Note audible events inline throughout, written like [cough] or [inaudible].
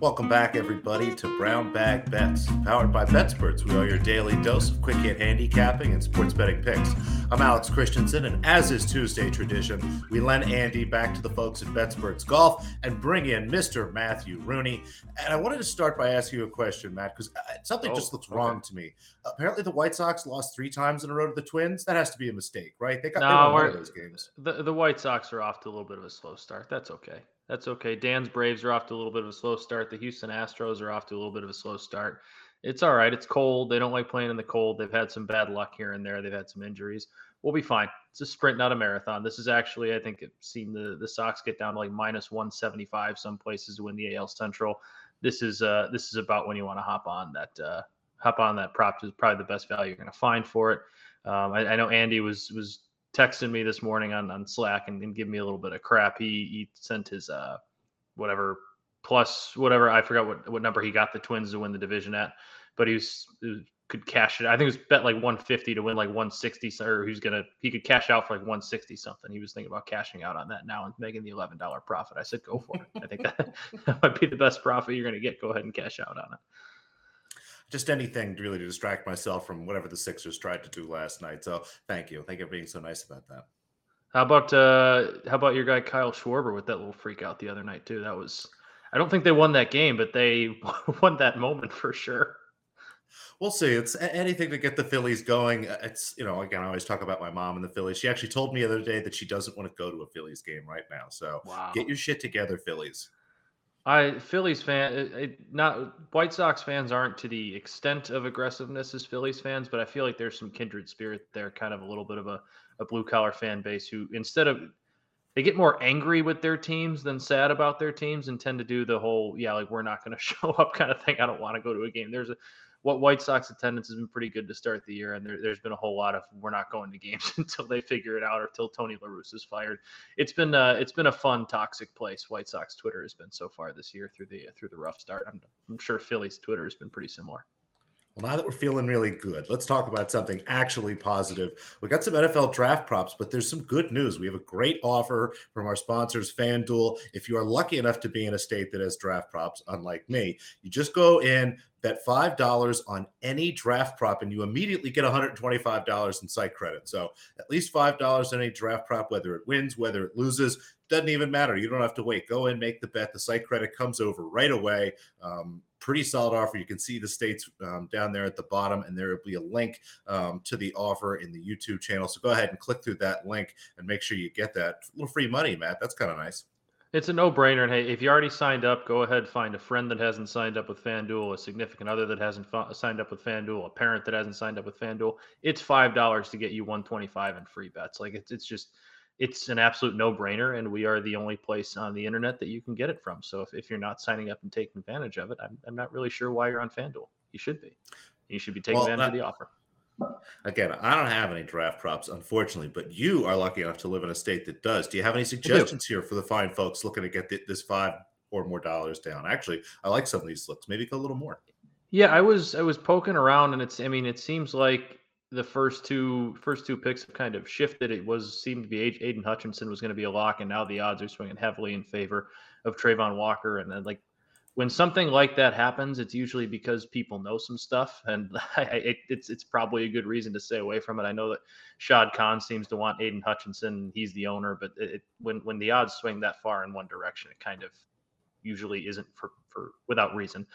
Welcome back, everybody, to Brown Bag Bets, powered by BetSperts. We are your daily dose of quick hit handicapping and sports betting picks. I'm Alex Christensen, and as is Tuesday tradition, we lend Andy back to the folks at BetSperts Golf and bring in Mr. Matthew Rooney. And I wanted to start by asking you a question, Matt, because uh, something oh, just looks okay. wrong to me. Apparently, the White Sox lost three times in a row to the Twins. That has to be a mistake, right? They got no, one of those games. The, the White Sox are off to a little bit of a slow start. That's okay. That's okay. Dan's Braves are off to a little bit of a slow start. The Houston Astros are off to a little bit of a slow start. It's all right. It's cold. They don't like playing in the cold. They've had some bad luck here and there. They've had some injuries. We'll be fine. It's a sprint, not a marathon. This is actually, I think, seen the the Sox get down to like minus 175 some places to win the AL Central. This is uh this is about when you want to hop on that uh hop on that prop is probably the best value you're going to find for it. Um, I, I know Andy was was texting me this morning on, on Slack and, and give me a little bit of crap. He he sent his uh whatever plus whatever I forgot what what number he got the Twins to win the division at, but he was, he could cash it. I think it was bet like 150 to win like 160 or he's gonna he could cash out for like 160 something. He was thinking about cashing out on that now and making the $11 profit. I said go for it. I think that, [laughs] that might be the best profit you're gonna get. Go ahead and cash out on it just anything really to distract myself from whatever the Sixers tried to do last night. So thank you. Thank you for being so nice about that. How about uh how about your guy Kyle Schwarber with that little freak out the other night too? That was I don't think they won that game, but they [laughs] won that moment for sure. We'll see. It's anything to get the Phillies going. Uh, it's you know again I always talk about my mom and the Phillies. She actually told me the other day that she doesn't want to go to a Phillies game right now. So wow. get your shit together, Phillies. I Phillies fan, it, it, not White Sox fans aren't to the extent of aggressiveness as Phillies fans, but I feel like there's some kindred spirit there, kind of a little bit of a, a blue collar fan base who instead of they get more angry with their teams than sad about their teams and tend to do the whole yeah like we're not going [laughs] to show up kind of thing. I don't want to go to a game. There's a what White Sox attendance has been pretty good to start the year, and there, has been a whole lot of we're not going to games [laughs] until they figure it out or until Tony La is fired. It's been uh, it's been a fun toxic place. White Sox Twitter has been so far this year through the through the rough start. I'm, I'm sure Philly's Twitter has been pretty similar. Well, now that we're feeling really good, let's talk about something actually positive. We got some NFL draft props, but there's some good news. We have a great offer from our sponsors, FanDuel. If you are lucky enough to be in a state that has draft props, unlike me, you just go in, bet $5 on any draft prop, and you immediately get $125 in site credit. So at least $5 on any draft prop, whether it wins, whether it loses, doesn't even matter. You don't have to wait. Go in, make the bet. The site credit comes over right away. Um, pretty solid offer. You can see the states um, down there at the bottom, and there will be a link um, to the offer in the YouTube channel. So go ahead and click through that link and make sure you get that a little free money, Matt. That's kind of nice. It's a no-brainer. And hey, if you already signed up, go ahead find a friend that hasn't signed up with FanDuel, a significant other that hasn't signed up with FanDuel, a parent that hasn't signed up with FanDuel. It's five dollars to get you 125 in free bets. Like it's it's just it's an absolute no-brainer and we are the only place on the internet that you can get it from. So if, if you're not signing up and taking advantage of it I'm, I'm not really sure why you're on fanduel. You should be. You should be taking well, advantage that, of the offer. Again i don't have any draft props unfortunately but you are lucky enough to live in a state that does. Do you have any suggestions here for the fine folks looking to get this five or more dollars down? Actually i like some of these looks. Maybe go a little more. Yeah i was i was poking around and it's i mean it seems like the first two first two picks have kind of shifted. It was seemed to be Aidan Hutchinson was going to be a lock, and now the odds are swinging heavily in favor of Travon Walker. And then like when something like that happens, it's usually because people know some stuff, and [laughs] it, it's it's probably a good reason to stay away from it. I know that Shad Khan seems to want Aidan Hutchinson; he's the owner, but it, when when the odds swing that far in one direction, it kind of usually isn't for for without reason.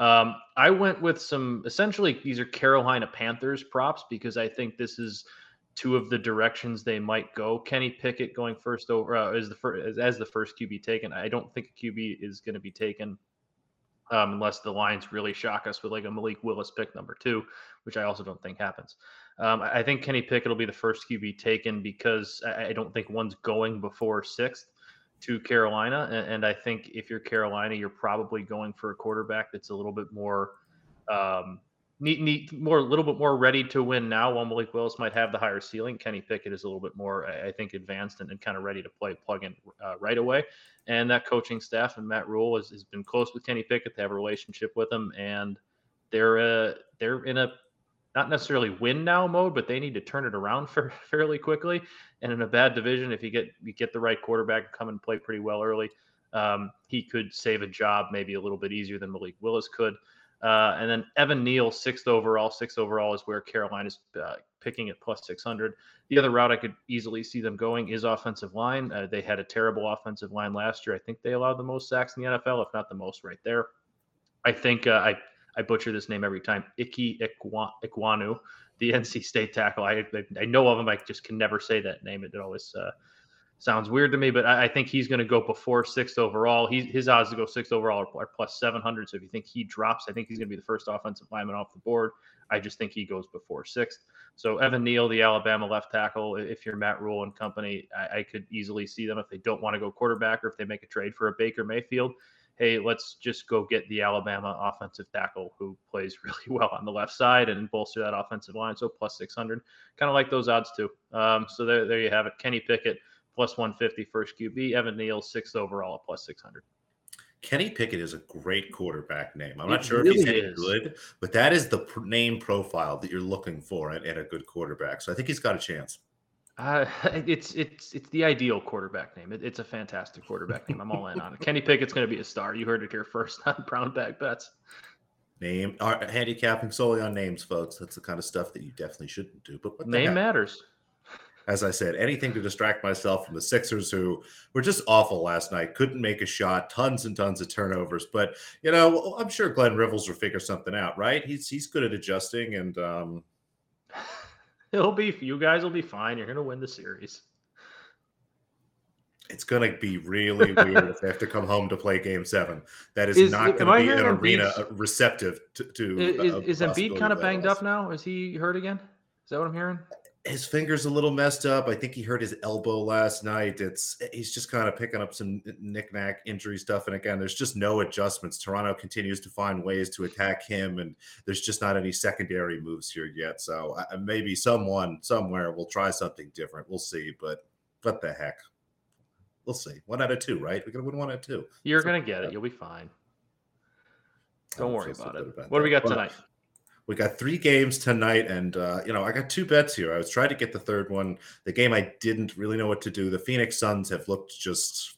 Um, I went with some essentially these are Carolina Panthers props because I think this is two of the directions they might go. Kenny Pickett going first over uh, as the first as, as, the first QB taken. I don't think a QB is going to be taken um, unless the Lions really shock us with like a Malik Willis pick number two, which I also don't think happens. Um, I think Kenny Pickett will be the first QB taken because I, I don't think one's going before sixth to Carolina. And, and, I think if you're Carolina, you're probably going for a quarterback that's a little bit more um, neat, neat, more a little bit more ready to win now. While Malik Willis might have the higher ceiling, Kenny Pickett is a little bit more, I think, advanced and, and kind of ready to play plug in uh, right away. And that coaching staff and Matt Rhule has, has been close with Kenny Pickett. They have a relationship with him, and they're uh, they're in a not necessarily win now mode, but they need to turn it around [laughs] for fairly quickly. And in a bad division, if you get you get the right quarterback, come and play pretty well early. um, he could save a job maybe a little bit easier than Malik Willis could. Uh, and then Evan Neal, sixth overall. Sixth overall is where Carolina is uh, picking at plus 600. The other route I could easily see them going is offensive line. Uh, they had a terrible offensive line last year. I think they allowed the most sacks in the NFL, if not the most, right there. I think uh, I I butcher this name every time. Ickey Ekwonu, the [laughs] NC State tackle. I, I know of him. I just can never say that name. It always uh, sounds weird to me, but I, I think he's going to go before sixth overall. He, his odds to go sixth overall are, are plus 700. So if you think he drops, I think he's going to be the first offensive lineman off the board. I just think he goes before sixth. So Evan Neal, the Alabama left tackle, if you're Matt Rhule and company, I, I could easily see them if they don't want to go quarterback or if they make a trade for a Baker Mayfield hey, let's just go get the Alabama offensive tackle who plays [laughs] really well on the left side and bolster that offensive line. So plus 600, kind of like those odds too. Um, so there, there you have it. Kenny Pickett plus 150 first QB. Evan Neal sixth overall at plus 600. Kenny Pickett is a great quarterback name. I'm not sure really if he's any good, but that is the pr- name profile that you're looking for at, at a good quarterback. So I think he's got a chance. Uh, [laughs] it's it's it's the ideal quarterback name. It, it's a fantastic quarterback name. I'm all in on it. Kenny Pickett's going to be a star. You heard it here first [laughs] on Brown Bag Bets. Name uh, handicapping solely on names, folks. That's the kind of stuff that you definitely shouldn't do. But name matters. As I said, anything to distract myself from the Sixers, who were just awful last night, couldn't make a shot, tons and tons of turnovers. But you know, I'm sure Glenn Rivers will figure something out, right? He's he's good at adjusting, and um, [laughs] It'll be you guys will be fine. You're gonna win the series. It's gonna be really weird if they have to come home to play Game Seven. That is, is not going to be an arena receptive to. to is, is Embiid kind of banged up now? Is he hurt again? Is that what I'm hearing? His fingers a little messed up. I think he hurt his elbow last night. It's he's just kind of picking up some knickknack injury stuff. And again, there's just no adjustments. Toronto continues to find ways to attack him, and there's just not any secondary moves here yet. So uh, maybe someone somewhere will try something different. We'll see. But what the heck? We'll see. One out of two, right? We're gonna win one out of two. You're so, gonna get it. You'll be fine. Don't worry about it. About what do we got tonight? We got three games tonight, and uh, you know I got two bets here. I was trying to get the third one. The game I didn't really know what to do. The Phoenix Suns have looked just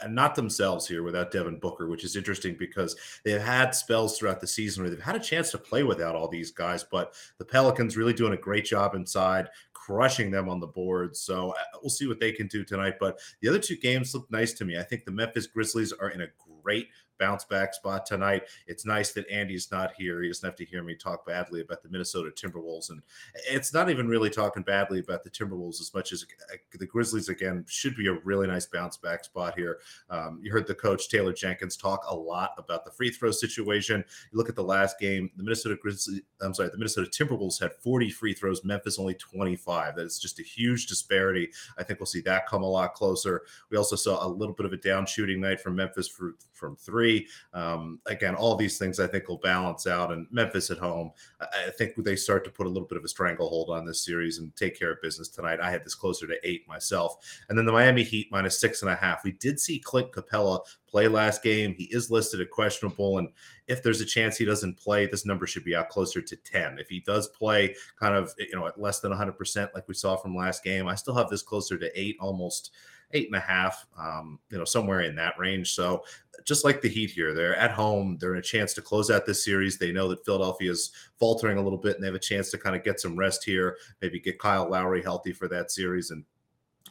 uh, not themselves here without Devin Booker, which is interesting because they've had spells throughout the season where they've had a chance to play without all these guys. But the Pelicans really doing a great job inside, crushing them on the board. So uh, we'll see what they can do tonight. But the other two games look nice to me. I think the Memphis Grizzlies are in a great bounce back spot tonight. It's nice that Andy's not here. He doesn't have to hear me talk badly about the Minnesota Timberwolves. And it's not even really talking badly about the Timberwolves as much as uh, the Grizzlies, again, should be a really nice bounce back spot here. Um, you heard the coach, Taylor Jenkins, talk a lot about the free throw situation. You look at the last game, the Minnesota Grizzlies, I'm sorry, the Minnesota Timberwolves had 40 free throws, Memphis only 25. That is just a huge disparity. I think we'll see that come a lot closer. We also saw a little bit of a down shooting night from Memphis for, from three three. Um, again, all these things I think will balance out. And Memphis at home, I think they start to put a little bit of a stranglehold on this series and take care of business tonight. I had this closer to eight myself. And then the Miami Heat minus six and a half. We did see Clint Capela play last game. He is listed at questionable. And if there's a chance he doesn't play, this number should be out closer to 10. If he does play kind of, you know, at less than 100%, like we saw from last game, I still have this closer to eight, almost eight and a half, um, you know, somewhere in that range. So just like the Heat here, they're at home. They're in a chance to close out this series. They know that Philadelphia is faltering a little bit, and they have a chance to kind of get some rest here. Maybe get Kyle Lowry healthy for that series and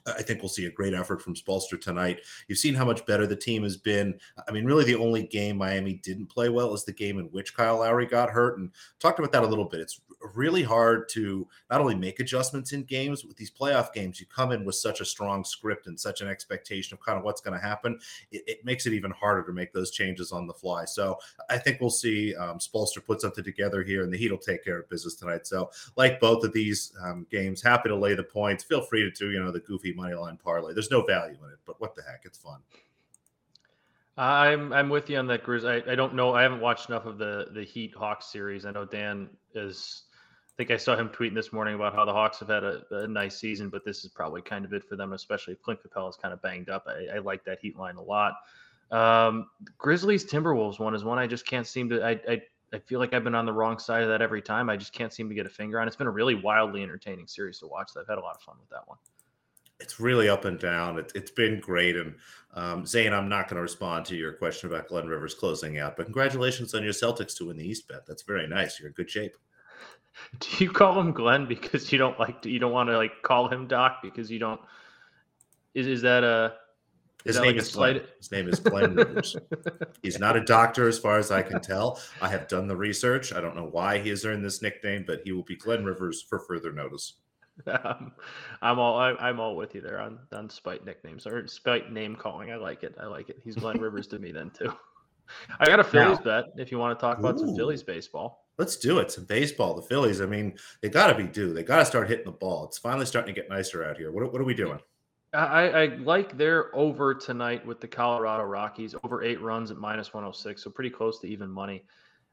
I think we'll see a great effort from Spoelstra tonight. You've seen how much better the team has been. I mean, really, the only game Miami didn't play well is the game in which Kyle Lowry got hurt, and talked about that a little bit. It's really hard to not only make adjustments in games with these playoff games. You come in with such a strong script and such an expectation of kind of what's going to happen. It, it, makes it even harder to make those changes on the fly. So I think we'll see um, Spoelstra put something together here, and the Heat will take care of business tonight. So, like both of these um, games, happy to lay the points. Feel free to do you know the goofy money line parlay. There's no value in it, but what the heck, it's fun. I'm I'm with you on that, Grizz. I, I don't know. I haven't watched enough of the the Heat Hawks series. I know Dan is. I think I saw him tweeting this morning about how the Hawks have had a, a nice season, but this is probably kind of it for them, especially if Clint Capela is kind of banged up. I, I like that Heat line a lot. Um, Grizzlies Timberwolves one is one I just can't seem to. I, I I feel like I've been on the wrong side of that every time. I just can't seem to get a finger on. It's been a really wildly entertaining series to watch. I've had a lot of fun with that one. It's really up and down. It, has been great. And um, Zane, I'm not going to respond to your question about Glenn Rivers closing out, but congratulations on your Celtics to win the East bet. That's very nice. You're in good shape. [laughs] Do you call him Glenn because you don't like to, you don't want to like call him Doc because you don't is is that a his name, like is Glenn. His name is Glenn Rivers. [laughs] He's not a doctor, as far as I can tell. I have done the research. I don't know why he has earned this nickname, but he will be Glenn Rivers for further notice. [laughs] Um, I'm all I, am all with you there on on spite nicknames or spite name calling. I like it. I like it. He's Glenn Rivers to me then too. I got a Phillies now, bet if you want to talk about ooh, some Phillies baseball. Let's do it. Some baseball. The Phillies. I mean, they got to be due. They got to start hitting the ball. It's finally starting to get nicer out here. What, what are we doing? I, I like their over tonight with the Colorado Rockies, over eight runs at minus 106, so pretty close to even money.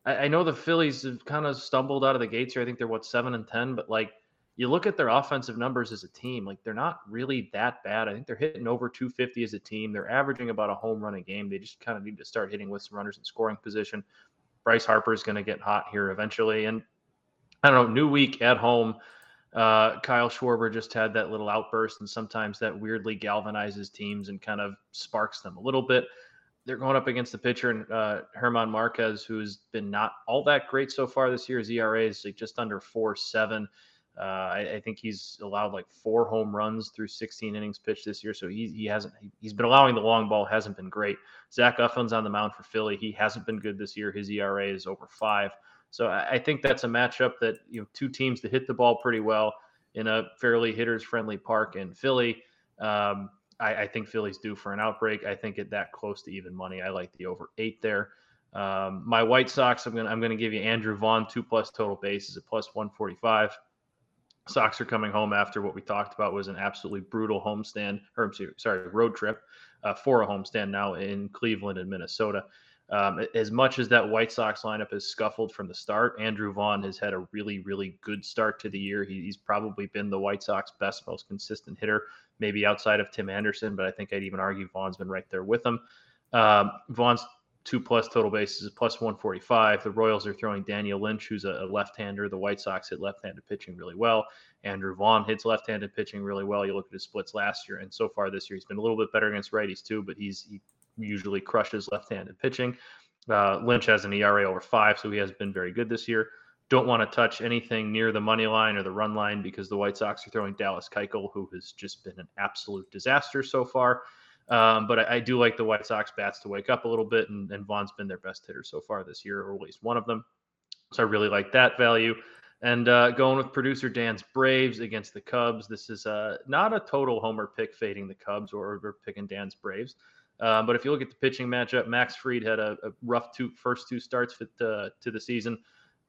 I, I know the Phillies have kind of stumbled out of the gates here. I think they're what seven and ten, but like you look at their offensive numbers as a team, like they're not really that bad. I think they're hitting over 250 as a team. They're averaging about a home run a game. They just kind of need to start hitting with some runners in scoring position. Bryce Harper is going to get hot here eventually, and I don't know. New week at home. Uh, Kyle Schwarber just had that little outburst, and sometimes that weirdly galvanizes teams and kind of sparks them a little bit. They're going up against the pitcher and uh, German Marquez, who's been not all that great so far this year. His ERA is like just under four seven. Uh, I, I, think he's allowed like four home runs through 16 innings pitched this year, so he he hasn't he's been allowing the long ball, hasn't been great. Zach Eflin's on the mound for Philly. He hasn't been good this year. His ERA is over five. So I think that's a matchup that you know two teams to hit the ball pretty well in a fairly hitters friendly park in Philly. Um, I, I, think Philly's due for an outbreak. I think at that close to even money, I like the over eight there. Um, my White Sox, I'm gonna I'm gonna give you Andrew Vaughn two plus total bases at plus 145. Sox are coming home after what we talked about was an absolutely brutal homestand, or sorry, road trip uh, for a homestand now in Cleveland and Minnesota. Um, as much as that White Sox lineup has scuffled from the start, Andrew Vaughn has had a really, really good start to the year. He, he's probably been the White Sox best, most consistent hitter, maybe outside of Tim Anderson, but I think I'd even argue Vaughn's been right there with him. Um, Vaughn's two plus total bases, plus 145. The Royals are throwing Daniel Lynch, who's a, left-hander. The White Sox hit left-handed pitching really well. Andrew Vaughn hits left-handed pitching really well. You look at his splits last year, and so far this year he's been a little bit better against righties too, but he's he usually crushes left-handed pitching. Uh, Lynch has an ERA over five, so he has been very good this year. Don't want to touch anything near the money line or the run line because the White Sox are throwing Dallas Keuchel, who has just been an absolute disaster so far. Um, but I, I, do like the White Sox bats to wake up a little bit, and, and Vaughn's been their best hitter so far this year, or at least one of them. So I really like that value. And uh, going with producer Dan's Braves against the Cubs. This is uh, not a total homer pick fading the Cubs or, or picking Dan's Braves. Um, but if you look at the pitching matchup, Max Fried had a, a rough two first two starts for, uh, to the season,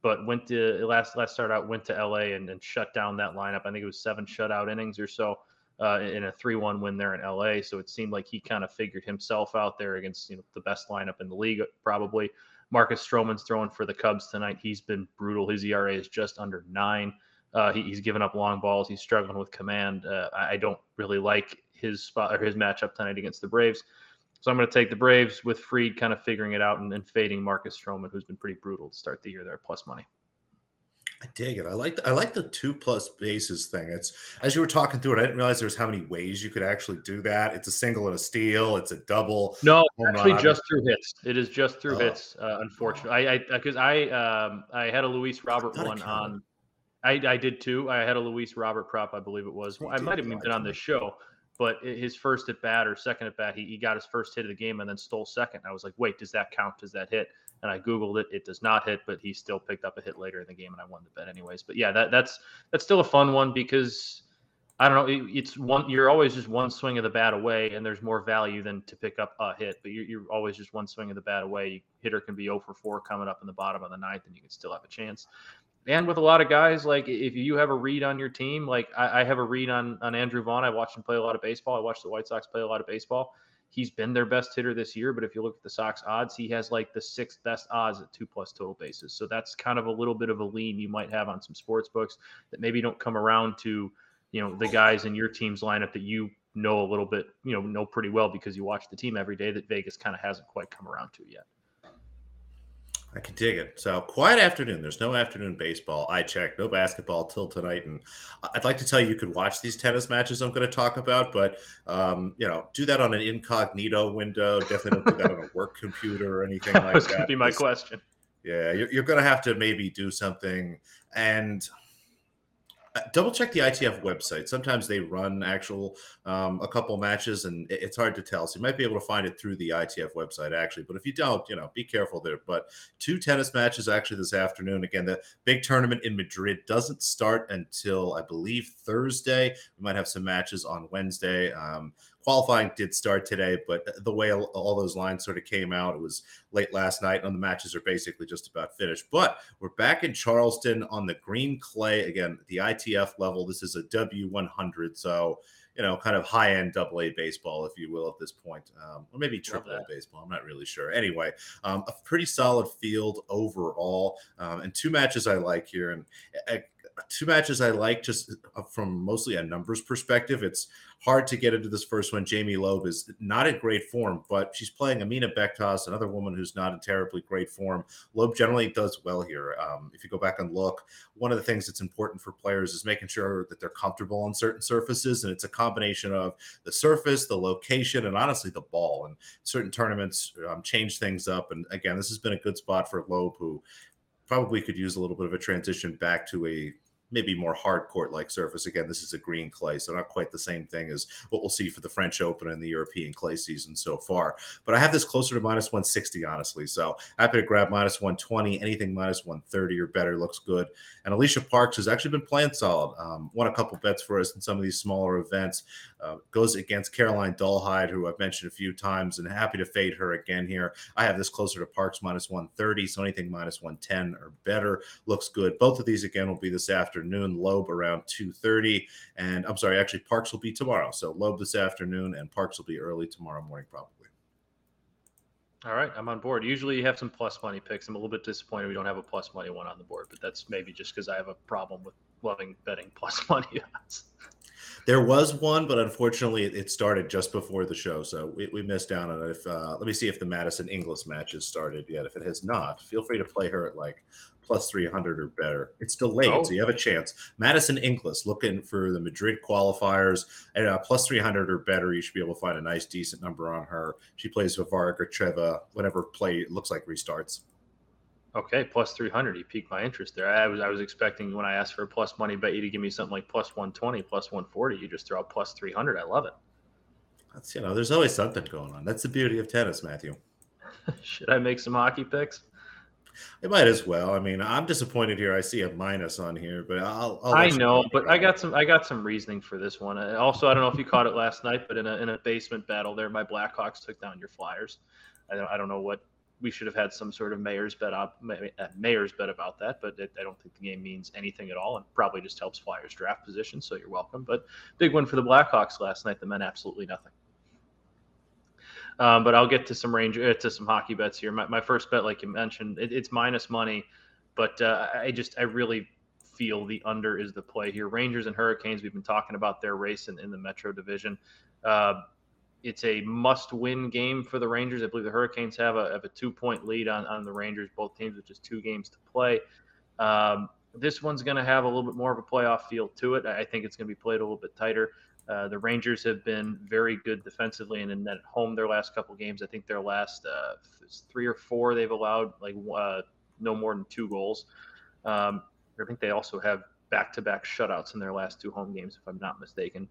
but went to last last start out went to LA and, and shut down that lineup. I think it was seven shutout innings or so uh, in a three one win there in LA. So it seemed like he kind of figured himself out there against you know the best lineup in the league probably. Marcus Stroman's throwing for the Cubs tonight. He's been brutal. His ERA is just under nine. Uh, he, he's given up long balls. He's struggling with command. Uh, I don't really like his spot or his matchup tonight against the Braves. So I'm going to take the Braves with Fried kind of figuring it out and then fading Marcus Stroman, who's been pretty brutal to start the year there, plus money. I dig it. I like the, I like the two plus bases thing. It's as you were talking through it, I didn't realize there was how many ways you could actually do that. It's a single and a steal. It's a double. No, actually, just through hits. It is just through oh. hits. Uh, unfortunately, I because I, I um I had a Luis Robert one on. I, I did too. I had a Luis Robert prop, I believe it was. I might have even been on this show but his first at bat or second at bat, he, he got his first hit of the game and then stole second. I was like, wait, does that count? Does that hit? And I googled it. It does not hit, but he still picked up a hit later in the game, and I won the bet anyways. But yeah, that that's that's still a fun one because I don't know. It, it's one you're always just one swing of the bat away, and there's more value than to pick up a hit. But you're, you're always just one swing of the bat away. Hitter can be 0 for 4 coming up in the bottom of the ninth, and you can still have a chance and with a lot of guys, like if you have a read on your team, like I, I, have a read on on Andrew Vaughn. I watched him play a lot of baseball. I watched the White Sox play a lot of baseball. He's been their best hitter this year, but if you look at the Sox odds, he has like the sixth best odds at two plus total bases. So that's kind of a little bit of a lean you might have on some sports books that maybe don't come around to, you know, the guys in your team's lineup that you know a little bit, you know, know pretty well because you watch the team every day that Vegas kind of hasn't quite come around to yet. I can dig it. So quiet afternoon. There's no afternoon baseball. I checked. No basketball till tonight. And I'd like to tell you you could watch these tennis matches I'm going to talk about, but um, you know, do that on an incognito window. Definitely don't do that on a work [laughs] computer or anything like that. That's going to be my question. Yeah, you're, you're going to have to maybe do something and double check the ITF website. Sometimes they run actual um, a couple matches, and it's hard to tell. So you might be able to find it through the ITF website actually. But if you don't, you know, be careful there. But two tennis matches actually this afternoon. Again, the big tournament in Madrid doesn't start until I believe Thursday. We might have some matches on Wednesday. Um, qualifying did start today, but the way all those lines sort of came out, it was late last night, and the matches are basically just about finished. But we're back in Charleston on the green clay again, the ITF level. This is a W100, so you know, kind of high end double A baseball, if you will, at this point, um, or maybe triple A baseball. I'm not really sure. Anyway, um, a pretty solid field overall, um, and two matches I like here, and uh, two matches I like just uh, from mostly a numbers perspective. It's hard to get into this first one. Jamie Loeb is not in great form, but she's playing Emina Bektas, another woman who's not in terribly great form. Loeb generally does well here. Um, if you go back and look, one of the things that's important for players is making sure that they're comfortable on certain surfaces. And it's a combination of the surface, the location, and honestly, the ball. And certain tournaments um, change things up. And again, this has been a good spot for Loeb, who probably could use a little bit of a transition back to a maybe more hard court like surface. Again, this is a green clay, so not quite the same thing as what we'll see for the French Open and the European clay season so far. But I have this closer to minus 160, honestly. So happy to grab minus 120. Anything minus 130 or better looks good. And Alicia Parks has actually been playing solid. Um, won a couple bets for us in some of these smaller events. Uh, goes against Caroline Dolehide, who I've mentioned a few times, and happy to fade her again here. I have this closer to Parks minus 130, so anything minus 110 or better looks good. Both of these again will be this afternoon. Loeb around 2:30, and I'm sorry, actually Parks will be tomorrow. So Loeb this afternoon, and Parks will be early tomorrow morning probably. All right, I'm on board. Usually you have some plus money picks. I'm a little bit disappointed we don't have a plus money one on the board, but that's maybe just because I have a problem with loving betting [laughs] plus money odds. There was one, but unfortunately, it started just before the show, so we, we missed out on it. If uh, let me see if the Madison Inglis match has started yet. If it has not, feel free to play her at like plus three hundred or better. It's delayed, oh. so you have a chance. Madison Inglis looking for the Madrid qualifiers at uh, plus three hundred or better. You should be able to find a nice, decent number on her. She plays Varvara Gracheva whatever play looks like restarts. Okay, plus three hundred. You piqued my interest there. I was I was expecting when I asked for a plus money bet you to give me something like plus one twenty, plus one forty. You just throw out plus three hundred. I love it. That's you know, there's always something going on. That's the beauty of tennis, Matthew. [laughs] Should I make some hockey picks? I might as well. I mean, I'm disappointed here. I see a minus on here, but I'll. I'll i know, but I got some. I got some reasoning for this one. Also, I don't know if you caught it last night, but in a in a basement battle there, my Blackhawks took down your Flyers. I don't. I don't know what we should have had some sort of mayor's bet up uh, mayor's bet about that, but it, I don't think the game means anything at all, and probably just helps Flyers draft position. So you're welcome. But big win for the Blackhawks last night. The men absolutely nothing. Um, but I'll get to some range uh, to some hockey bets here. My, my first bet, like you mentioned, it, it's minus money, but uh, I just I really feel the under is the play here. Rangers and Hurricanes. We've been talking about their race in, in the Metro Division. Uh, it's a must-win game for the Rangers. I believe the Hurricanes have a, have a two-point lead on, on the Rangers, both teams with just two games to play. Um, this one's going to have a little bit more of a playoff feel to it. I think it's going to be played a little bit tighter. Uh, the Rangers have been very good defensively and net at home their last couple games. I think their last uh, three or four they've allowed like uh, no more than two goals. Um, I think they also have back-to-back shutouts in their last two home games, if I'm not mistaken.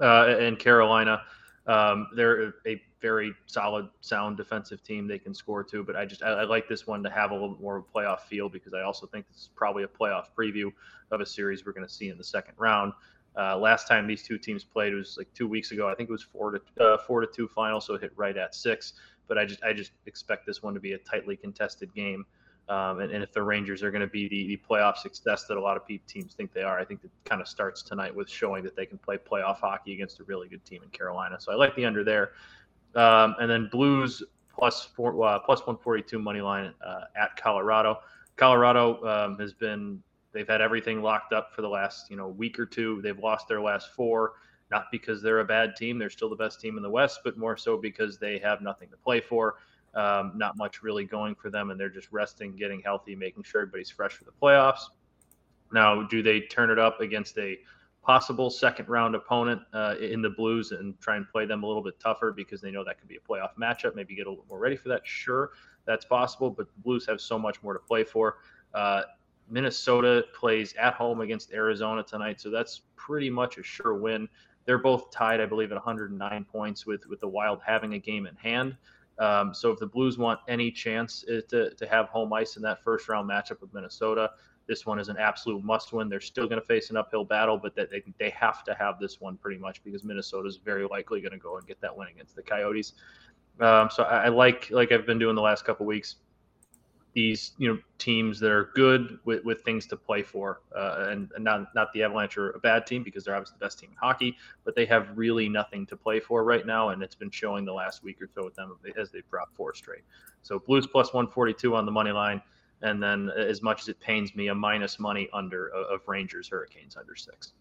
Uh, and Carolina, um, they're a very solid, sound defensive team. They can score too, but I just I, I, like this one to have a little more of a playoff feel because I also think this is probably a playoff preview of a series we're going to see in the second round. Uh, last time these two teams played was like two weeks ago. I think it was four to uh, four to two final, so it hit right at six. But I just I just expect this one to be a tightly contested game. Um, and, and, if the Rangers are going to be the, the playoff success that a lot of teams think they are, I think it kind of starts tonight with showing that they can play playoff hockey against a really good team in Carolina. So I like the under there. Um, and then Blues plus four, uh, plus 142 money line uh, at Colorado. Colorado um, has been they've had everything locked up for the last you know week or two. They've lost their last four, not because they're a bad team; they're still the best team in the West, but more so because they have nothing to play for. Um, not much really going for them, and they're just resting, getting healthy, making sure everybody's fresh for the playoffs. Now, do they turn it up against a possible second round opponent uh, in the Blues and try and play them a little bit tougher because they know that could be a playoff matchup? Maybe get a little more ready for that. Sure, that's possible, but the Blues have so much more to play for. Uh, Minnesota plays at home against Arizona tonight, so that's pretty much a sure win. They're both tied, I believe, at 109 points with with the Wild having a game in hand. Um, so if the Blues want any chance uh, to, to have home ice in that first round matchup with Minnesota, this one is an absolute must win. They're still going to face an uphill battle, but that they, they have to have this one pretty much because Minnesota is very likely going to go and get that win against the Coyotes. Um, so I, I, like like I've been doing the last couple weeks these you know teams that are good with, with things to play for, uh, and, and, not not the Avalanche are a bad team because they're obviously the best team in hockey, but they have really nothing to play for right now, and it's been showing the last week or so with them as they've dropped four straight. So Blues plus 142 on the money line, and then as much as it pains me, a minus money under of Rangers Hurricanes under six.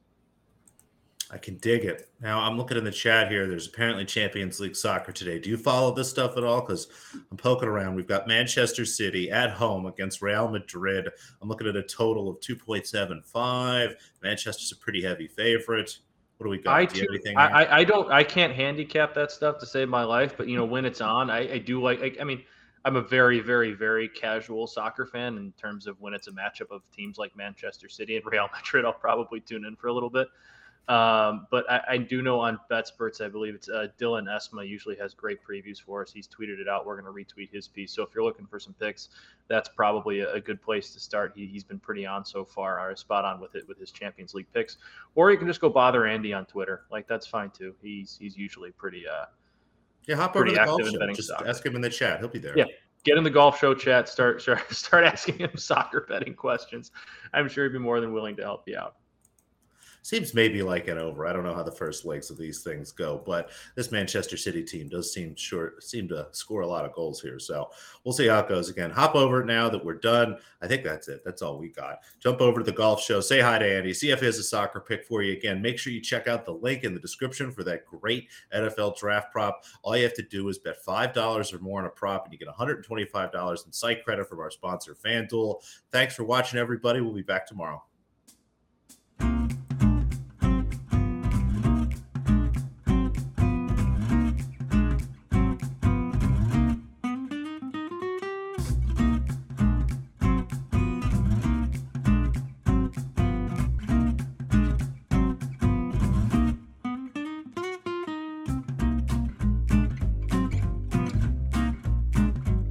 I can dig it. Now I'm looking in the chat here. There's apparently Champions League soccer today. Do you follow this stuff at all? Because I'm poking around. We've got Manchester City at home against Real Madrid. I'm looking at a total of 2.75. Manchester's a pretty heavy favorite. What do we got? I, do too, I, I, don't I can't handicap that stuff to save my life, but you know when it's on, I, I do like. I, I mean, I'm a very, very, very casual soccer fan in terms of when it's a matchup of teams like Manchester City and Real [laughs] Madrid. I'll probably tune in for a little bit. Um, but I, I, do know on BetSperts, I believe it's uh, Dylan Esma usually has great previews for us. He's tweeted it out. We're going to retweet his piece. So if you're looking for some picks, that's probably a, a good place to start. He, has been pretty on so far, or spot on with it with his Champions League picks. Or you can just go bother Andy on Twitter. Like that's fine too. He's he's usually pretty uh yeah hop over to the golf show. Just soccer. ask him in the chat. He'll be there. Yeah, get in the golf show chat. Start start [laughs] start asking him [laughs] soccer betting questions. I'm sure he'd be more than willing to help you out seems maybe like an over. I don't know how the first legs of these things go, but this Manchester City team does seem short, seem to score a lot of goals here. So we'll see how it goes. Again, hop over now that we're done. I think that's it. That's all we got. Jump over to the golf show. Say hi to Andy. See if he has a soccer pick for you. Again, make sure you check out the link in the description for that great NFL draft prop. All you have to do is bet five dollars or more on a prop, and you get one hundred and twenty-five dollars in site credit from our sponsor, FanDuel. Thanks for watching, everybody. We'll be back tomorrow.